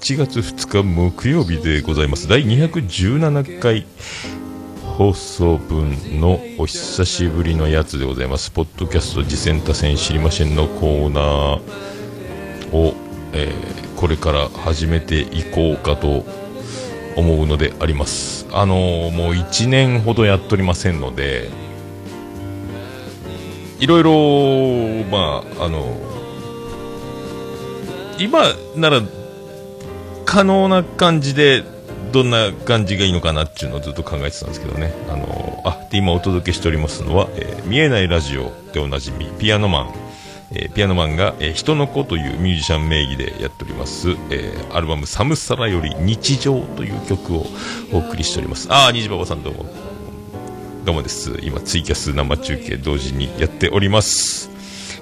8月2日木曜日でございます。第217回放送分のお久しぶりのやつでございます。ポッドキャスト次戦多戦知りませんのコーナーを、えーこれから始めていこうかと思うのであります。あのーもう1年ほどやっておりませんのでいろいろ、まあ、あの、今なら可能な感じで、どんな感じがいいのかなっていうのをずっと考えてたんですけどね。あの、あ、で、今お届けしておりますのは、えー見えないラジオでおなじみ、ピアノマン。えーピアノマンが、えー人の子というミュージシャン名義でやっております、えーアルバムサムサラより日常という曲をお送りしております。あー、虹パパさんどうも。どうもです。今、ツイキャス生中継同時にやっております。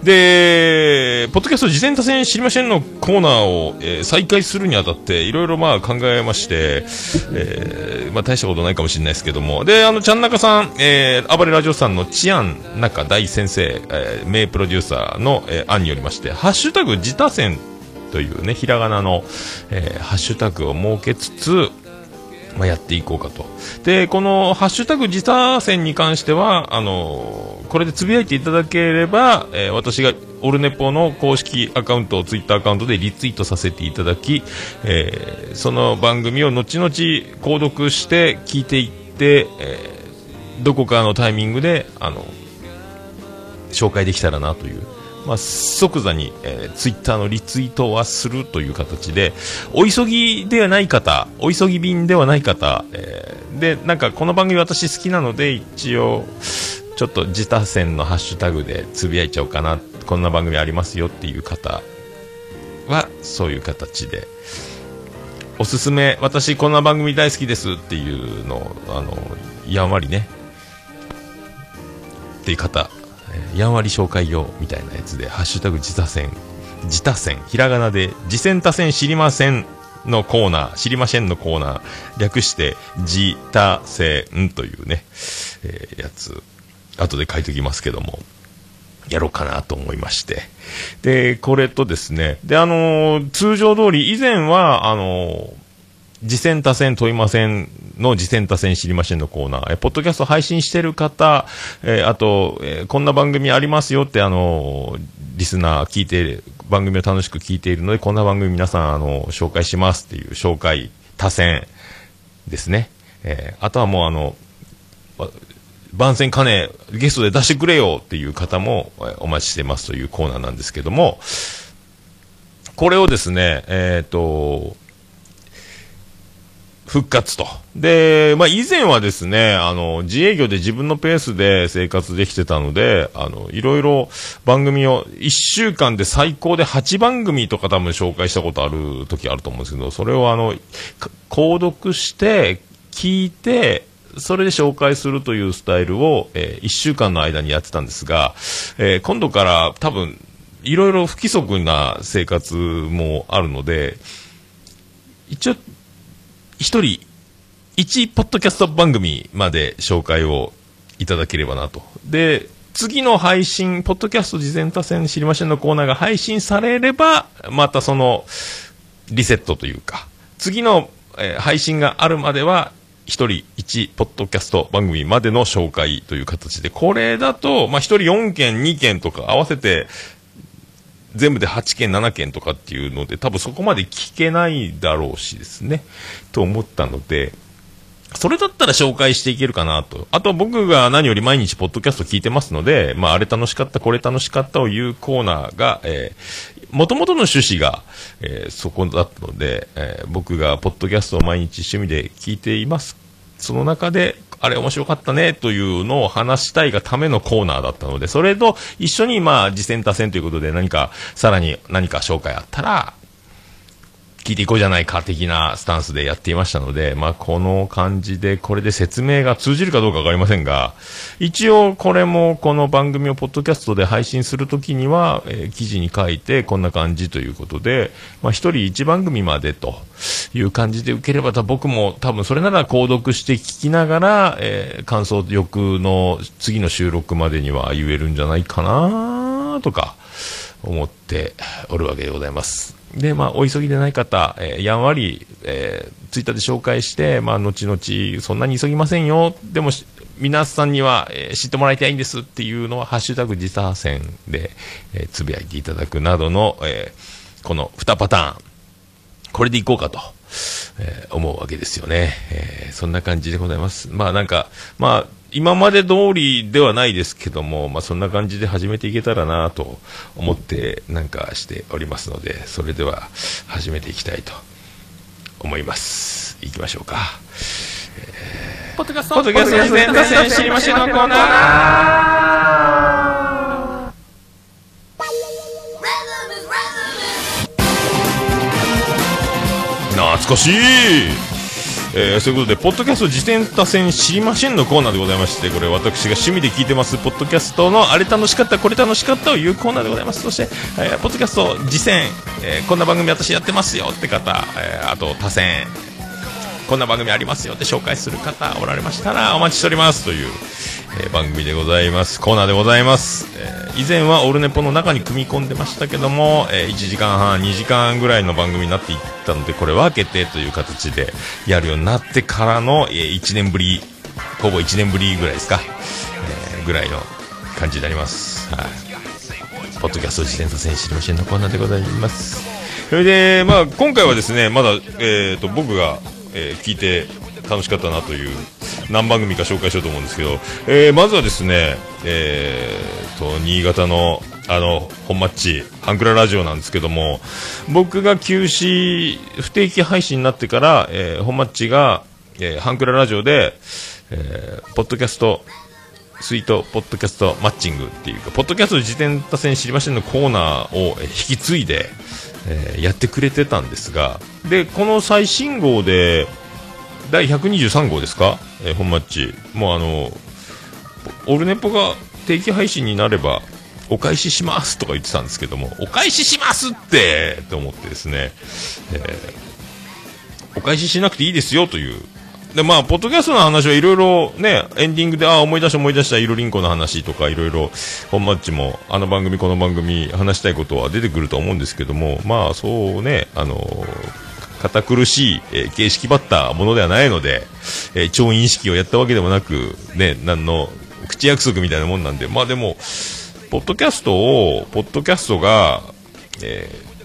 で、ポッドキャスト事前多戦知りませんのコーナーを、えー再開するにあたって、いろいろまあ考えまして、えーまあ大したことないかもしれないですけども、で、あの、ちゃんなかさん、えー、暴れラジオさんのチアン中大先生、えー名プロデューサーの、えー案によりまして、ハッシュタグ自他戦というね、ひらがなの、えーハッシュタグを設けつつ、まあ、やっていこうかと。で、このハッシュタグ自他戦に関しては、あのこれでつぶやいていただければ、えー私がオルネポの公式アカウントをツイッターアカウントでリツイートさせていただき、えーその番組を後々購読して聞いていって、えーどこかのタイミングで、あの、紹介できたらなという。まあ、即座に、えーツイッターのリツイートはするという形で、お急ぎではない方、お急ぎ便ではない方、えーで、なんかこの番組私好きなので、一応、ちょっと自他戦のハッシュタグでつぶやいちゃおうかな、こんな番組ありますよっていう方は、そういう形で、おすすめ、私こんな番組大好きですっていうのを、あの、やんわりね、っていう方、やんわり紹介用みたいなやつで、ハッシュタグ自他戦、自他戦、ひらがなで、自戦他戦知りませんのコーナー、知りませんのコーナー、略して、自他戦というね、えーやつ、後で書いときますけども、やろうかなと思いまして。で、これとですね、で、あのー通常通り、以前は、あのー次戦多戦問いませんの次戦多戦知りませんのコーナー、えポッドキャスト配信してる方、えーあと、えーこんな番組ありますよって、あのーリスナー聞いて、番組を楽しく聞いているので、こんな番組皆さん、あの紹介しますっていう紹介多戦ですね。えーあとはもうあの、番宣金ゲストで出してくれよっていう方もお待ちしてますというコーナーなんですけども、これをですね、えっ、と、復活と。で、まあ、以前はですね、あの、自営業で自分のペースで生活できてたので、あの、いろいろ番組を、1週間で最高で8番組とか多分紹介したことある時あると思うんですけど、それをあの、購読して、聞いて、それで紹介するというスタイルを、え1週間の間にやってたんですが、えー今度から多分、いろいろ不規則な生活もあるので、一応、一人、一ポッドキャスト番組まで紹介をいただければなと。で、次の配信、ポッドキャスト事前多戦知りませんのコーナーが配信されれば、またその、リセットというか、次の、え配信があるまでは、一人一ポッドキャスト番組までの紹介という形で、これだと、まあ、一人4件、2件とか合わせて、全部で8件、7件とかっていうので、多分そこまで聞けないだろうしですね、と思ったので、それだったら紹介していけるかなと。あと僕が何より毎日ポッドキャスト聞いてますので、まああれ楽しかった、これ楽しかったを言うコーナーが、えー、元々の趣旨が、えーそこだったので、えー僕がポッドキャストを毎日趣味で聞いています。その中で、あれ面白かったねというのを話したいがためのコーナーだったので、それと一緒にまあ、次戦多戦ということで何か、さらに何か紹介あったら、聞いていこうじゃないか的なスタンスでやっていましたので、まあ、この感じで、これで説明が通じるかどうかわかりませんが、一応これもこの番組をポッドキャストで配信するときには、えー記事に書いてこんな感じということで、まあ、一人一番組までという感じで受ければ、た僕も多分それなら購読して聞きながら、えー感想翌の次の収録までには言えるんじゃないかなとか、思っておるわけでございます。で、まあ、お急ぎでない方、えーやんわり、えーツイッターで紹介して、まあ、後々、そんなに急ぎませんよ。でも、皆さんには、えー知ってもらいたいんですっていうのは、ハッシュタグ自作戦で、えーつぶやいていただくなどの、えーこの2パターン、これでいこうかと、えー思うわけですよね、えーそんな感じでございます。まあなんか、まあ、今まで通りではないですけども、まあそんな感じで始めていけたらなと思ってなんかしておりますので、それでは始めていきたいと思います。いきましょうか。ポッドキャストポッドキャスト知りましのコーナ懐かしいえー、そういうことで、ポッドキャスト自転多戦知りませんのコーナーでございまして、これ私が趣味で聞いてます、ポッドキャストのあれ楽しかった、これ楽しかったを言うコーナーでございます。そして、えーポッドキャスト実践、えーこんな番組私やってますよって方、えーあと多戦、こんな番組ありますよって紹介する方おられましたらお待ちしておりますという、えー番組でございます。コーナーでございます。えー以前はオルネポの中に組み込んでましたけども、えー1時間半、2時間ぐらいの番組になっていったので、これ分けてという形でやるようになってからの、え1年ぶり、ほぼ1年ぶりぐらいですか、えーぐらいの感じになります。はい。ポッドキャスト自転車選手の支援のコーナーでございます。それで、まあ、今回はですね、まだ、えっ、と、僕が、えー聞いて楽しかったなという、何番組か紹介しようと思うんですけど、えーまずはですね、えーと、新潟の、あの、本マッチ、ハンクララジオなんですけども、僕が休止、不定期配信になってから、えー本マッチが、えーハンクララジオで、えーポッドキャスト、スイートポッドキャストマッチングっていうか、ポッドキャスト自転多戦知りませんのコーナーをえ引き継いで、えーやってくれてたんですが、で、この最新号で、第123号ですか、えー本マッチ。もうあの、オルネポが定期配信になれば、お返ししますとか言ってたんですけども、お返ししますってと思ってですね、えーお返ししなくていいですよという。で、まあ、ポッドキャストの話はいろいろね、エンディングで、ああ、思い出した思い出した、イロリンコの話とか、いろいろ、本マッチも、あの番組、この番組、話したいことは出てくると思うんですけども、まあ、そうね、あの堅苦しい、えー形式ばったものではないので、えー調印式をやったわけでもなく、ね、なんの、口約束みたいなもんなんで、まあでも、ポッドキャストを、ポッドキャストが、えー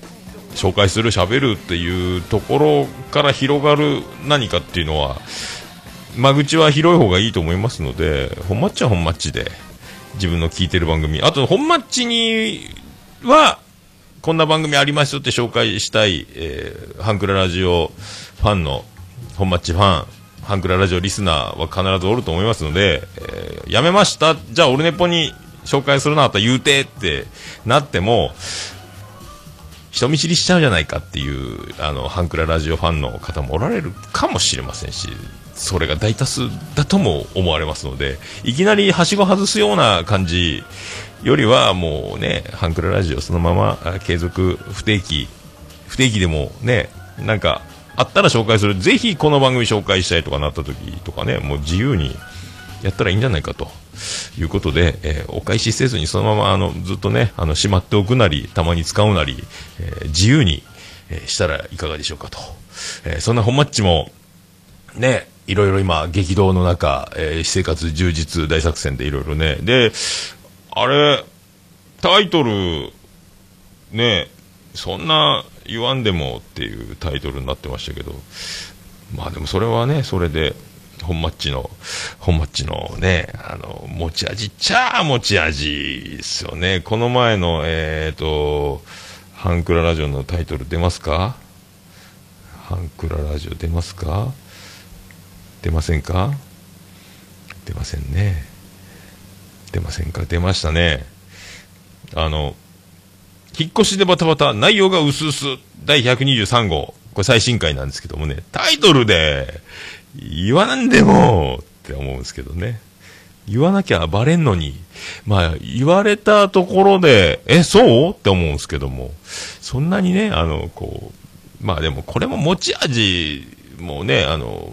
紹介する、喋るっていうところから広がる何かっていうのは、間口は広い方がいいと思いますので、本マッチは本マッチで、自分の聞いてる番組、あと本マッチには、こんな番組ありますよって紹介したい、えーハンクララジオファンの、本マッチファン、ハンクララジオリスナーは必ずおると思いますので、えーやめました。じゃあオルネポに紹介するなと言うてってなっても、人見知りしちゃうじゃないかっていう、あの、ハンクララジオファンの方もおられるかもしれませんし、それが大多数だとも思われますので、いきなりはしご外すような感じよりは、もうね、ハンクララジオそのまま継続、不定期、不定期でもね、なんか、あったら紹介する。ぜひこの番組紹介したいとかなった時とかね、もう自由にやったらいいんじゃないかということで、えーお返しせずにそのままあのずっとね、あのしまっておくなり、たまに使うなり、えー自由に、えーしたらいかがでしょうかと。えそんな本マッチも、ね、いろいろ今、激動の中、えー私生活充実大作戦でいろいろね。で、あれ、タイトル、ね、そんな言わんでもっていうタイトルになってましたけど、まあでもそれはね、それで、本マッチの、本マッチのね、あの、持ち味っちゃ持ち味ですよね。この前の、えっ、と、ハンクララジオのタイトル出ますか？ハンクララジオ出ますか？出ませんか？出ませんね。出ませんか？出ましたね。あの、引っ越しでバタバタ、内容が薄々、第123号。これ最新回なんですけどもね、タイトルで言わんでもって思うんですけどね。言わなきゃバレんのに、まあ、言われたところで、え、そう？って思うんですけども、そんなにね、あの、こう、まあでもこれも持ち味もね、あの、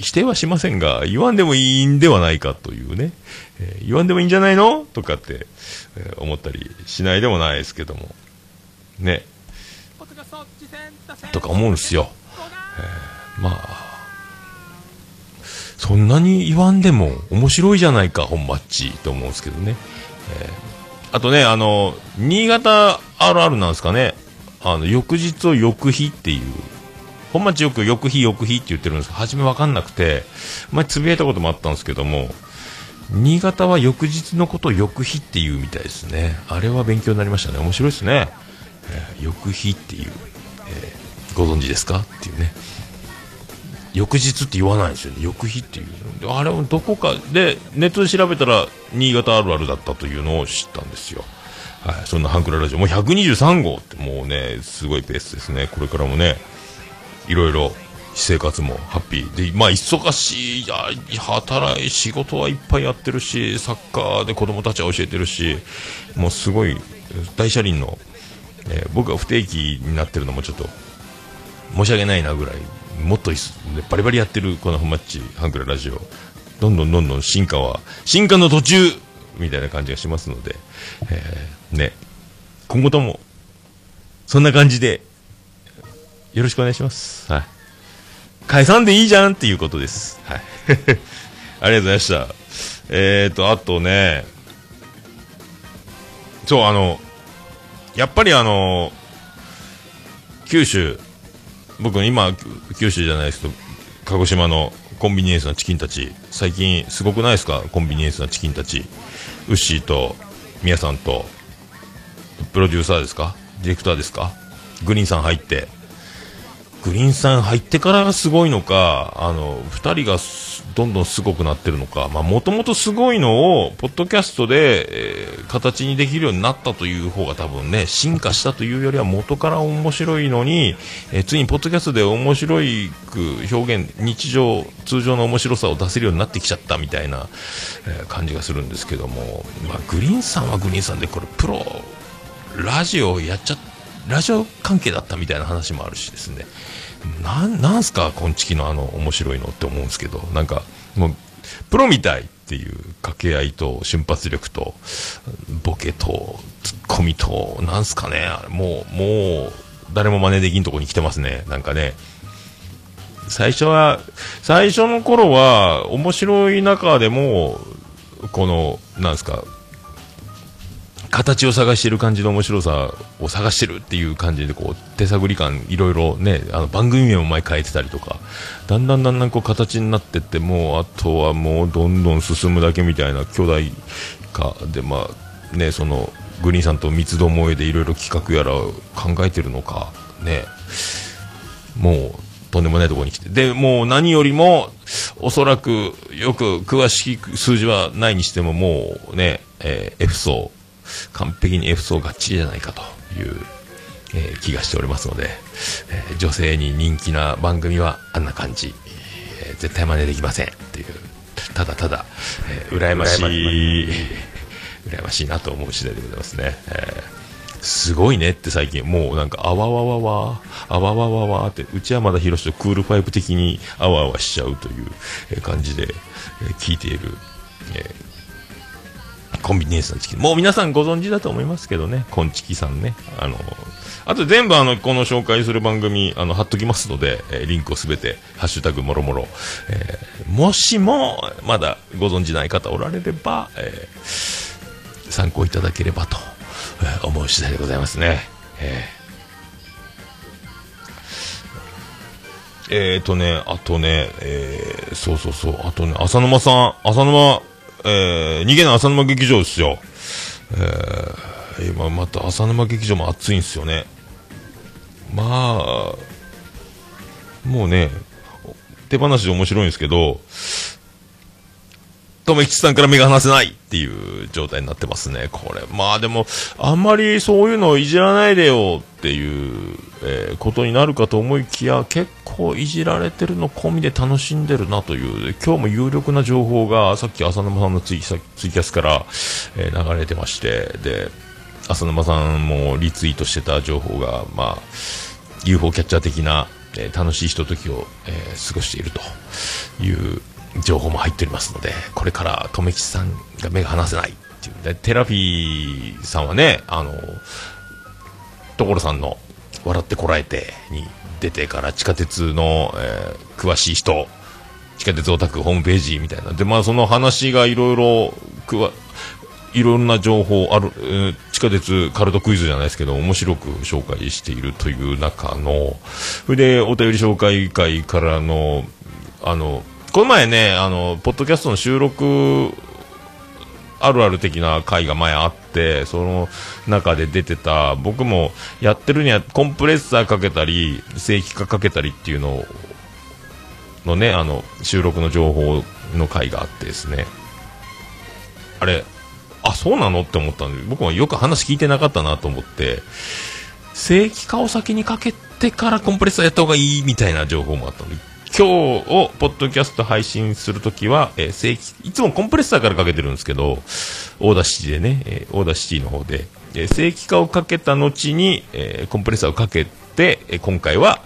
否定はしませんが、言わんでもいいんではないかというね、えー、言わんでもいいんじゃないの？とかって、えー、思ったりしないでもないですけども、ね、とか思うんですよ。えー、まあ、そんなに言わんでも面白いじゃないか、本マッチと思うんですけどね。えー、あとね、あの、新潟あるあるなんですかね。あの、翌日を翌日っていう、本町よく翌日翌日って言ってるんですけど、初めわかんなくて、前つぶやいたこともあったんですけども、新潟は翌日のことを翌日っていうみたいですね。あれは勉強になりましたね。面白いですね。えー、翌日っていう、えー、ご存知ですかっていうね。翌日って言わないんですよね。翌日っていう。あれもどこかで、ネットで調べたら、新潟あるあるだったというのを知ったんですよ。はい。そんなハンクララジオ。もう123号ってもうね、すごいペースですね。これからもね、いろいろ私生活もハッピー。でまあ忙しいや働い仕事はいっぱいやってるしサッカーで子供たちは教えてるしもうすごい大車輪の、えー、僕が不定期になってるのもちょっと申し訳ないなぐらいもっとバリバリやってるこのマッチハンクララジオ。どんどんどんどん進化は進化の途中みたいな感じがしますので、えー、ね。今後ともそんな感じでよろしくお願いします。はい。解散でいいじゃんっていうことです。はい。ありがとうございました。えーと、あとね、そう、あの、やっぱりあの、九州、僕今、九州じゃないですけど、鹿児島のコンビニエンスなチキンたち、最近すごくないですか？コンビニエンスなチキンたち。ウッシーと、ミヤさんと、プロデューサーですか？ディレクターですか？グリーンさん入って、グリーンさん入ってからがすごいのか、あの、二人がどんどんすごくなってるのか、まあ、もともとすごいのを、ポッドキャストで、えー、形にできるようになったという方が多分ね、進化したというよりは元から面白いのに、えー、ついにポッドキャストで面白いく表現、日常、通常の面白さを出せるようになってきちゃったみたいな、えー、感じがするんですけども、まあ、グリーンさんはグリーンさんで、これ、プロ、ラジオやっちゃラジオ関係だったみたいな話もあるしですね。なんなんすか、こんちきのあの面白いのって思うんですけど、なんかもうプロみたいっていう掛け合いと瞬発力とボケとツッコミとなんすかね、もうもう誰も真似できんとこに来てますね、なんかね。最初は、最初の頃は面白い中でも、この、なんすか、形を探している感じの面白さを探してるっていう感じでこう手探り感いろいろねあの番組名も前変えてたりとかだんだんだんだんこう形になってってもうあとはもうどんどん進むだけみたいな巨大化でまあねそのグリーンさんと三つどもえでいろいろ企画やら考えてるのかね。もうとんでもないところに来て。でもう何よりもおそらくよく詳しい数字はないにしてももうね、えー、F 層完璧に F 層がっちりじゃないかという、えー、気がしておりますので、えー、女性に人気な番組はあんな感じ、えー、絶対真似できませんっていうただただ、えー、羨ましい羨ましい。なと思う次第でございますね、えー、すごいねって最近もうなんかあわわわわあわわわわって内山田博とクールファイブ的にあわあわしちゃうという感じで、えー、聞いている、えーコンビニエンスのチキン。もう皆さんご存知だと思いますけどね、コンチキさんね。あの、あと全部あの、この紹介する番組、あの、貼っときますので、えー、リンクをすべて、ハッシュタグもろもろ、えー、もしも、まだご存知ない方おられれば、えー、参考いただければと、えー、思う次第でございますね。えーえーとね、あとね、えー、そうそうそう、あとね、浅沼さん、浅沼えー、逃げない浅沼劇場ですよ。えー、今また浅沼劇場も暑いんですよね。まあ、もうね、手放しで面白いんですけど、めきちさんから目が離せないっていう状態になってますね。これ。まあでも、あんまりそういうのをいじらないでよっていう、えー、ことになるかと思いきや、結構いじられてるの込みで楽しんでるなという、今日も有力な情報が、さっき浅沼さんのツイツイキャスから、えー、流れてまして、で、浅沼さんもリツイートしてた情報が、まあ、UFO キャッチャー的な、えー、楽しいひとときを、えー、過ごしているという情報も入っておりますので、これから留吉さんが目が離せないっていう、でテラフィーさんはね、あの、所さんの笑ってこらえてに出てから地下鉄の、えー、詳しい人、地下鉄オタクホームページみたいな。で、まあその話がいろいろ、くわいろんな情報ある、えー、地下鉄カルトクイズじゃないですけど、面白く紹介しているという中の、それで、お便り紹介会からの、あの、この前ね、あの、ポッドキャストの収録、あるある的な回が前あって、その中で出てた、僕もやってるにはコンプレッサーかけたり、正規化かけたりっていうののね、あの、収録の情報の回があってですね、あれ、あ、そうなの？って思ったんで、僕もよく話聞いてなかったなと思って、正規化を先にかけてからコンプレッサーやった方がいいみたいな情報もあったんで、今日をポッドキャスト配信するときは、えー、正規、いつもコンプレッサーからかけてるんですけど、 Audacityでね、えー、 Audacityの方で、えー、正規化をかけた後に、えー、コンプレッサーをかけて、えー、今回は、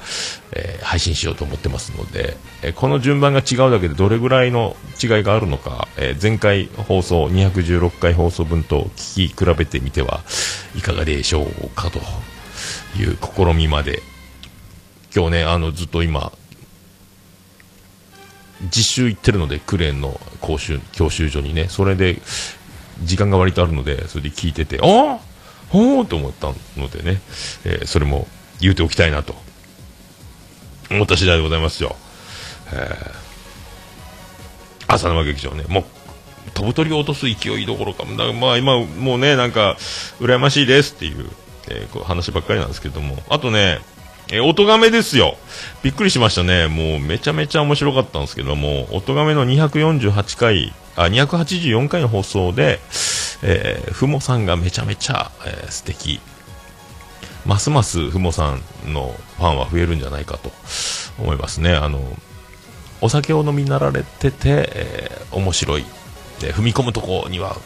えー、配信しようと思ってますので、えー、この順番が違うだけでどれぐらいの違いがあるのか、えー、前回放送216回放送分と聞き比べてみてはいかがでしょうかという試みまで。今日ねあのずっと今実習行ってるので、クレーンの講習、教習所にね、それで、時間が割とあるので、それで聞いてて、ああほーと思ったのでね、えー、それも言うておきたいなと、思った次第でございますよ。えー、朝生劇場ね、もう、飛ぶ鳥を落とす勢いどころか、だまあ今、もうね、なんか、羨ましいですっていう、えー、こう話ばっかりなんですけども、あとね、えー、音亀ですよ。びっくりしましたね。もうめちゃめちゃ面白かったんですけども、音亀の248回、あ、284回の放送で、えー、ふもさんがめちゃめちゃ、えー、素敵。ますますふもさんのファンは増えるんじゃないかと思いますね。あの、お酒を飲みなられてて、えー、面白い。で、踏み込むとこには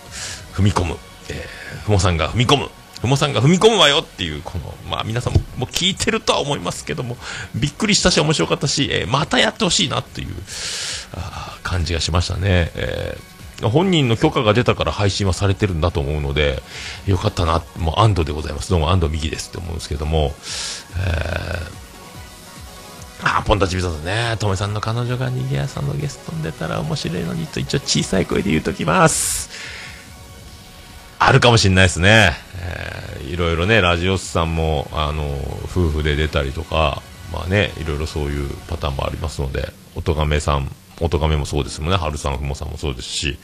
踏み込む。えー、ふもさんが踏み込む。ふもさんが踏み込むわよっていう、この、まあ皆さんもも聞いてるとは思いますけども、びっくりしたし面白かったし、えー、またやってほしいなっていうあ感じがしましたね。えー、本人の許可が出たから配信はされてるんだと思うので、よかったな、もう安堵でございます。どうも安堵右ですって思うんですけども、えー、あ、ポンタチビさんね、とめさんの彼女がにぎやさんのゲストに出たら面白いのにと一応小さい声で言うときます。あるかもしれないですね、えー、いろいろね、ラジオスさんもあの夫婦で出たりとか、まあね、いろいろそういうパターンもありますので、おとがめさん、おとがめもそうですもんね、春さん、ふもさんもそうですし、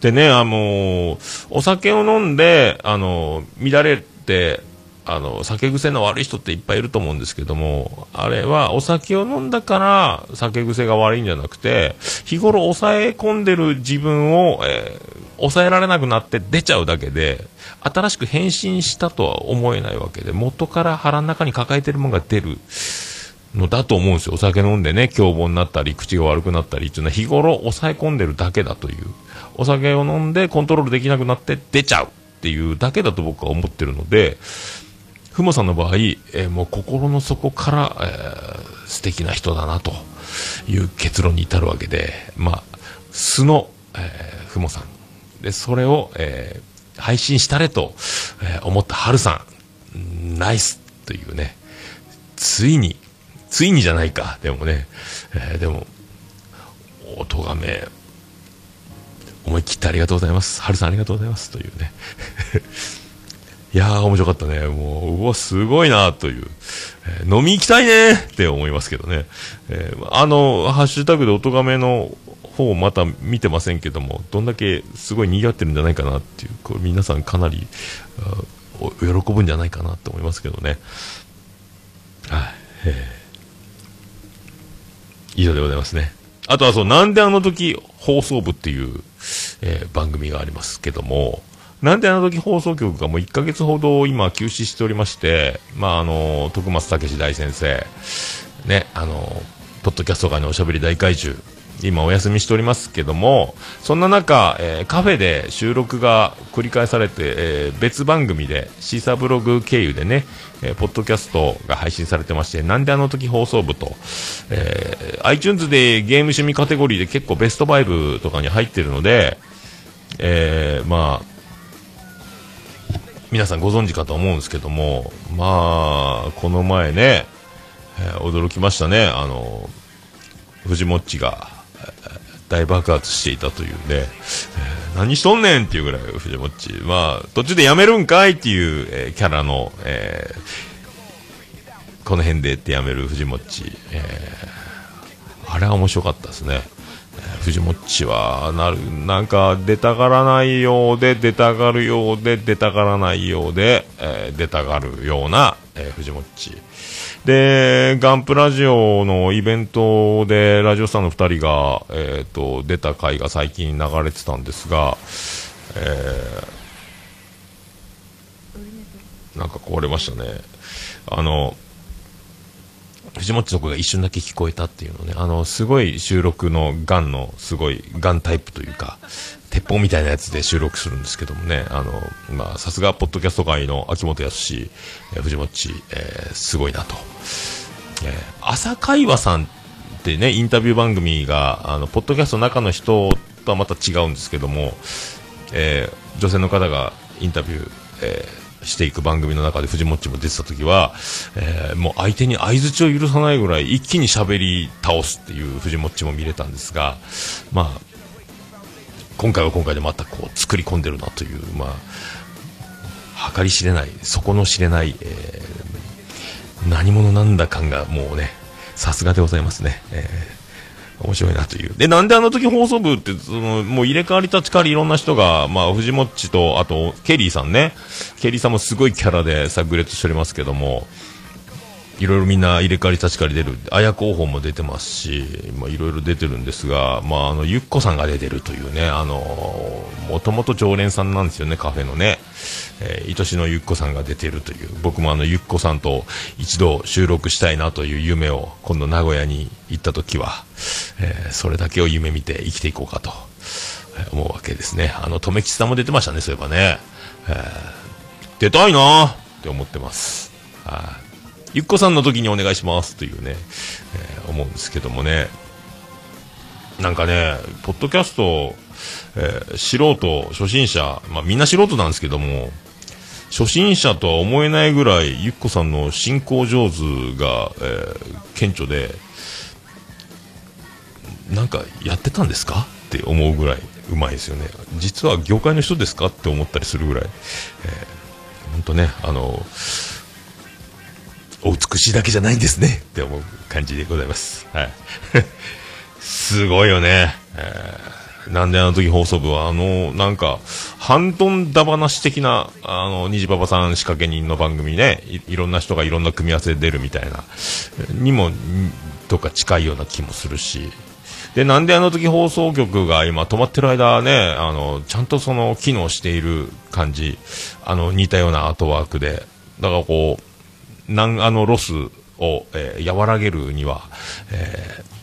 でね、あのお酒を飲んで、あの乱れて、あの酒癖の悪い人っていっぱいいると思うんですけどもあれはお酒を飲んだから酒癖が悪いんじゃなくて日頃抑え込んでる自分を、えー、抑えられなくなって出ちゃうだけで新しく変身したとは思えないわけで元から腹の中に抱えてるものが出るのだと思うんですよ。お酒飲んでね凶暴になったり口が悪くなったりっていうのは日頃抑え込んでるだけだという。お酒を飲んでコントロールできなくなって出ちゃうっていうだけだと僕は思ってるのでふもさんの場合、えー、もう心の底から、えー、素敵な人だなという結論に至るわけで、まあ、素の、えー、ふもさん。で、それを、えー、配信したれと、えー、思ったはるさん、ナイスというね、ついに、ついにじゃないか、でもね、えー、でも、おとがめ、思い切ってありがとうございます。はるさんありがとうございます。というね。いやー、面白かったね。もう、うわ、すごいなという。えー、飲み行きたいねって思いますけどね。えー、あの、ハッシュタグで音がめの方また見てませんけども、どんだけすごい賑わってるんじゃないかなっていう、これ皆さんかなり、喜ぶんじゃないかなと思いますけどね。はい、えー、以上でございますね。あとはそう、なんであの時放送部っていう、えー、番組がありますけども、なんであの時放送局がもう1ヶ月ほど今休止しておりまして、まああの、徳松武大先生、ね、あの、ポッドキャスト界のおしゃべり大怪獣、今お休みしておりますけども、そんな中、えー、カフェで収録が繰り返されて、えー、別番組で、シーサーブログ経由でね、えー、ポッドキャストが配信されてまして、なんであの時放送部と、えー、iTunes でゲーム趣味カテゴリーで結構ベスト5とかに入ってるので、えー、まあ、皆さんご存知かと思うんですけども、まあ、この前ね、えー、驚きましたね、あの、藤もっちが、大爆発していたというね、えー、何しとんねんっていうぐらい、藤もっち。まあ、途中でやめるんかいっていう、えー、キャラの、え、この辺でってやめる藤もっち。え、あれは面白かったですね。えー、藤もっちは、なる、なんか、出たがらないようで、出たがるようで、出たがらないようで、えー、出たがるような、えー、藤もっち。で、ガンプラジオのイベントで、ラジオさんの2人が、えっ、ー、と、出た回が最近流れてたんですが、えー、なんか壊れましたね。あの、藤本とこが一瞬だけ聞こえたっていうのね、あの、すごい収録のガンの、すごいガンタイプというか、鉄砲みたいなやつで収録するんですけどもね、あの、まあ、さすが、ポッドキャスト界の秋元康、えー、藤本ち、えー、すごいなと。えー、朝会話さんってね、インタビュー番組が、あの、ポッドキャストの中の人とはまた違うんですけども、えー、女性の方がインタビュー、えー、していく番組の中で藤もっちも出てた時は、えー、もう相手に相づちを許さないぐらい一気に喋り倒すっていう藤もっちも見れたんですが、まあ、今回は今回でまたこう作り込んでるなという、まあ、計り知れない、底の知れない、えー、何者なんだ感がもうね、さすがでございますね。えー、面白いなという。で、なんであの時放送部って、その、もう入れ替わり立ち替わりいろんな人が、まあ、藤もっちと、あと、ケリーさんね。ケリーさんもすごいキャラで炸裂しておりますけども、いろいろみんな入れ替わり立ち替わり出る、綾候補も出てますし、まあ、いろいろ出てるんですが、まあ、あの、ゆっこさんが出てるというね、あの、もともと常連さんなんですよね、カフェのね。えー、愛しのゆっこさんが出てるという、僕もあの、ゆっこさんと一度収録したいなという夢を、今度名古屋に行った時は、えー、それだけを夢見て生きていこうかと、思うわけですね。あの、とめきちさんも出てましたね、そういえばね。えー、出たいなって思ってます。はい。ゆっこさんの時にお願いしますというね、えー、思うんですけどもね、なんかね、ポッドキャスト、えー、素人、初心者、まあみんな素人なんですけども、初心者とは思えないぐらい、ゆっこさんの進行上手が、えー、顕著で、なんかやってたんですかって思うぐらいうまいですよね。実は業界の人ですかって思ったりするぐらい、えー、本当ね、あのお美しいだけじゃないんですねって思う感じでございます。はい。すごいよね。えー、なんであの時放送部は、あの、なんか、半トンだ話的な、あの、虹パパさん仕掛け人の番組ね。い、いろんな人がいろんな組み合わせで出るみたいな、にも、とか近いような気もするし、で、なんであの時放送局が今止まってる間ね、あの、ちゃんとその機能している感じ、あの、似たようなアートワークで、だからこう、なんあのロスを、えー、和らげるには、えー、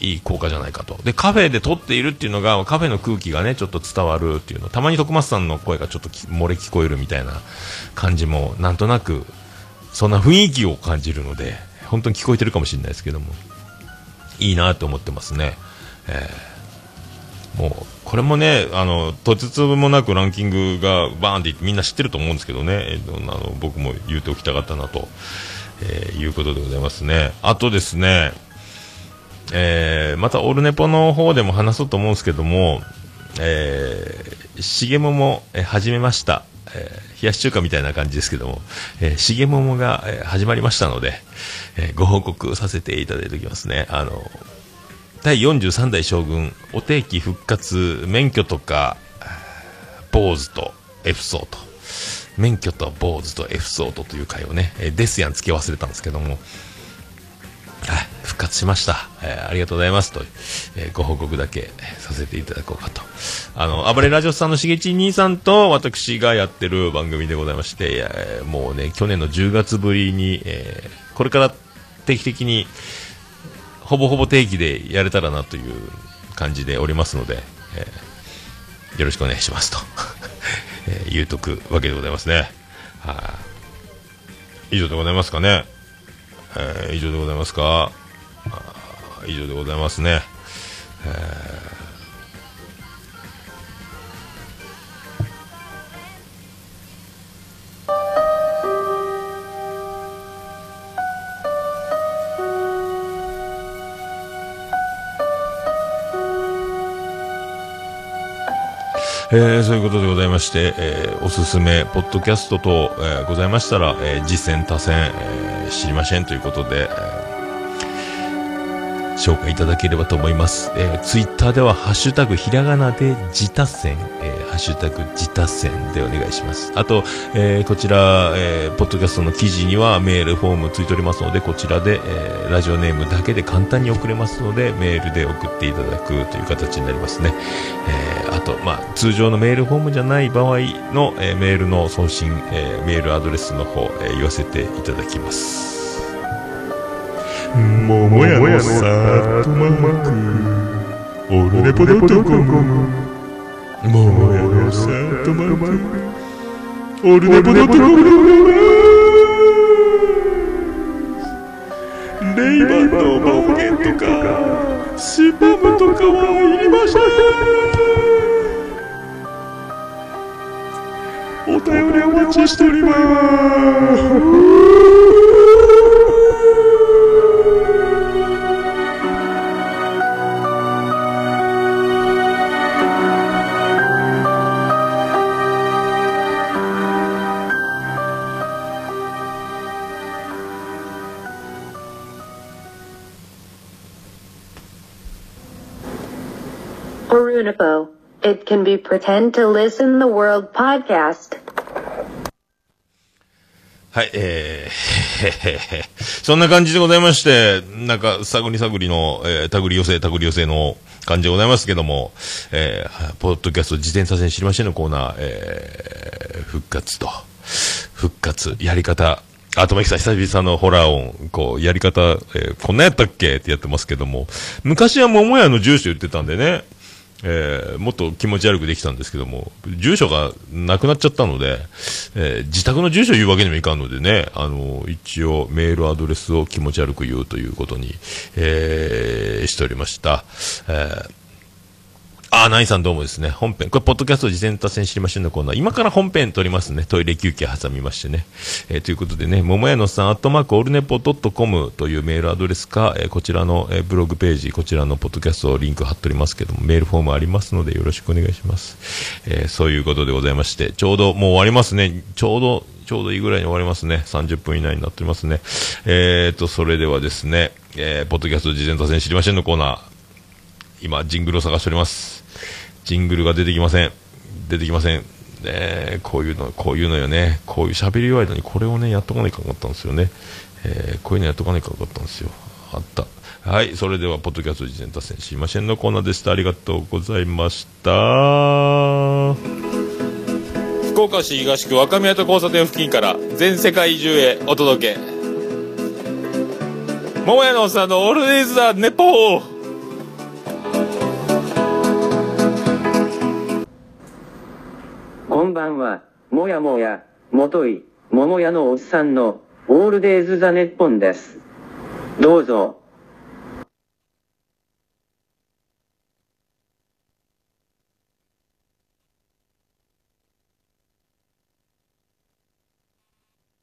いい効果じゃないかと。で、カフェで撮っているっていうのが、カフェの空気がね、ちょっと伝わるっていうの。たまに徳松さんの声がちょっと漏れ聞こえるみたいな感じも、なんとなく、そんな雰囲気を感じるので、本当に聞こえてるかもしれないですけども、いいなと思ってますね。えー、もう、これもね、あの、とつつもなくランキングがバーンってってみんな知ってると思うんですけどね、えー、あの僕も言うておきたかったなと、えー、いうことでございますね。あとですね、えー、またオルネポの方でも話そうと思うんですけども、えー、しげもも、え、始めました。えー、冷やし中華みたいな感じですけども、えー、しげももが、え、始まりましたので、えー、ご報告させていただいておきますね。あの、第43代将軍、お定期復活、免許とか、坊主と F 層と、免許と坊主と F 層とという回をね、えですやん付け忘れたんですけども、復活しました、えー、ありがとうございますと、えー、ご報告だけさせていただこうかと。あの、暴れラジオさんのしげち兄さんと私がやってる番組でございまして、え、もうね、去年の10月ぶりに、えー、これから定期的に、ほぼほぼ定期でやれたらなという感じでおりますので、えー、よろしくお願いしますと、えー、言うとくわけでございますね。はい、あ、以上でございますかね。えー、以上でございますか。以上でございますね。えーえー、そういうことでございまして、えー、おすすめ、ポッドキャスト等、えー、ございましたら、えー、実践多戦、えー、知りませんということで、えー紹介いただければと思います。えー、ツイッターでは、ハッシュタグひらがなで自他戦、えー、ハッシュタグ自他戦でお願いします。あと、えー、こちら、えー、ポッドキャストの記事にはメールフォームついておりますので、こちらで、えー、ラジオネームだけで簡単に送れますので、メールで送っていただくという形になりますね。えー、あと、まあ、通常のメールフォームじゃない場合の、えー、メールの送信、えー、メールアドレスの方、えー、言わせていただきます。桃屋のさとまくオルネポドットコム桃屋のさとまくオルネポドットコムレイバンの暴言とかスパムとかはいりませんお便りお待ちしております It can be pretend to listen the world podcast. はい、えー、そんな感じでございまして、なんか、探り探りの、えー、手繰り寄せ、手繰り寄せの感じでございますけども、えー、ポッドキャスト自転車線知りませんのコーナー、えー、復活と、復活、やり方、あと、まきさん、久々のホラー音、こう、やり方、えー、こんなやったっけってやってますけども、昔は桃屋の住所言ってたんでね、えー、もっと気持ち悪くできたんですけども、住所がなくなっちゃったので、えー、自宅の住所言うわけにもいかんのでね、あの、一応メールアドレスを気持ち悪く言うということに、えー、しておりました。えーあ、ナイさんどうもですね。本編。これ、ポッドキャスト事前達成知りませんのコーナー。今から本編撮りますね。トイレ休憩挟みましてね。えー、ということでね、桃屋のさん、アットマークオルネポドットコムというメールアドレスか、えー、こちらの、えー、ブログページ、こちらのポッドキャストリンク貼っておりますけども、メールフォームありますのでよろしくお願いします。えー、そういうことでございまして、ちょうどもう終わりますね。ちょうど、ちょうどいいぐらいに終わりますね。30分以内になっておりますね。えーと、それではですね、えー、ポッドキャスト事前達成知りませんのコーナー、今、ジングルを探しております。ジングルが出てきません。出てきません。ね、こういうの、こういうのよね。こういう喋り弱いのにこれをね、やっとかないかんかったんですよね。えー、こういうのやっとかないかんかったんですよ。あった。はい、それでは、ポッドキャスト事前達成しませんのコーナーでした。ありがとうございました。福岡市東区若宮と交差点付近から全世界中へお届け。桃屋のおっさんのオールディーズ・ザ・ネポーんばんは、もやもや、もとい、ももやのおっさんの、オールデイズ・ザ・ネッポンです。どうぞ。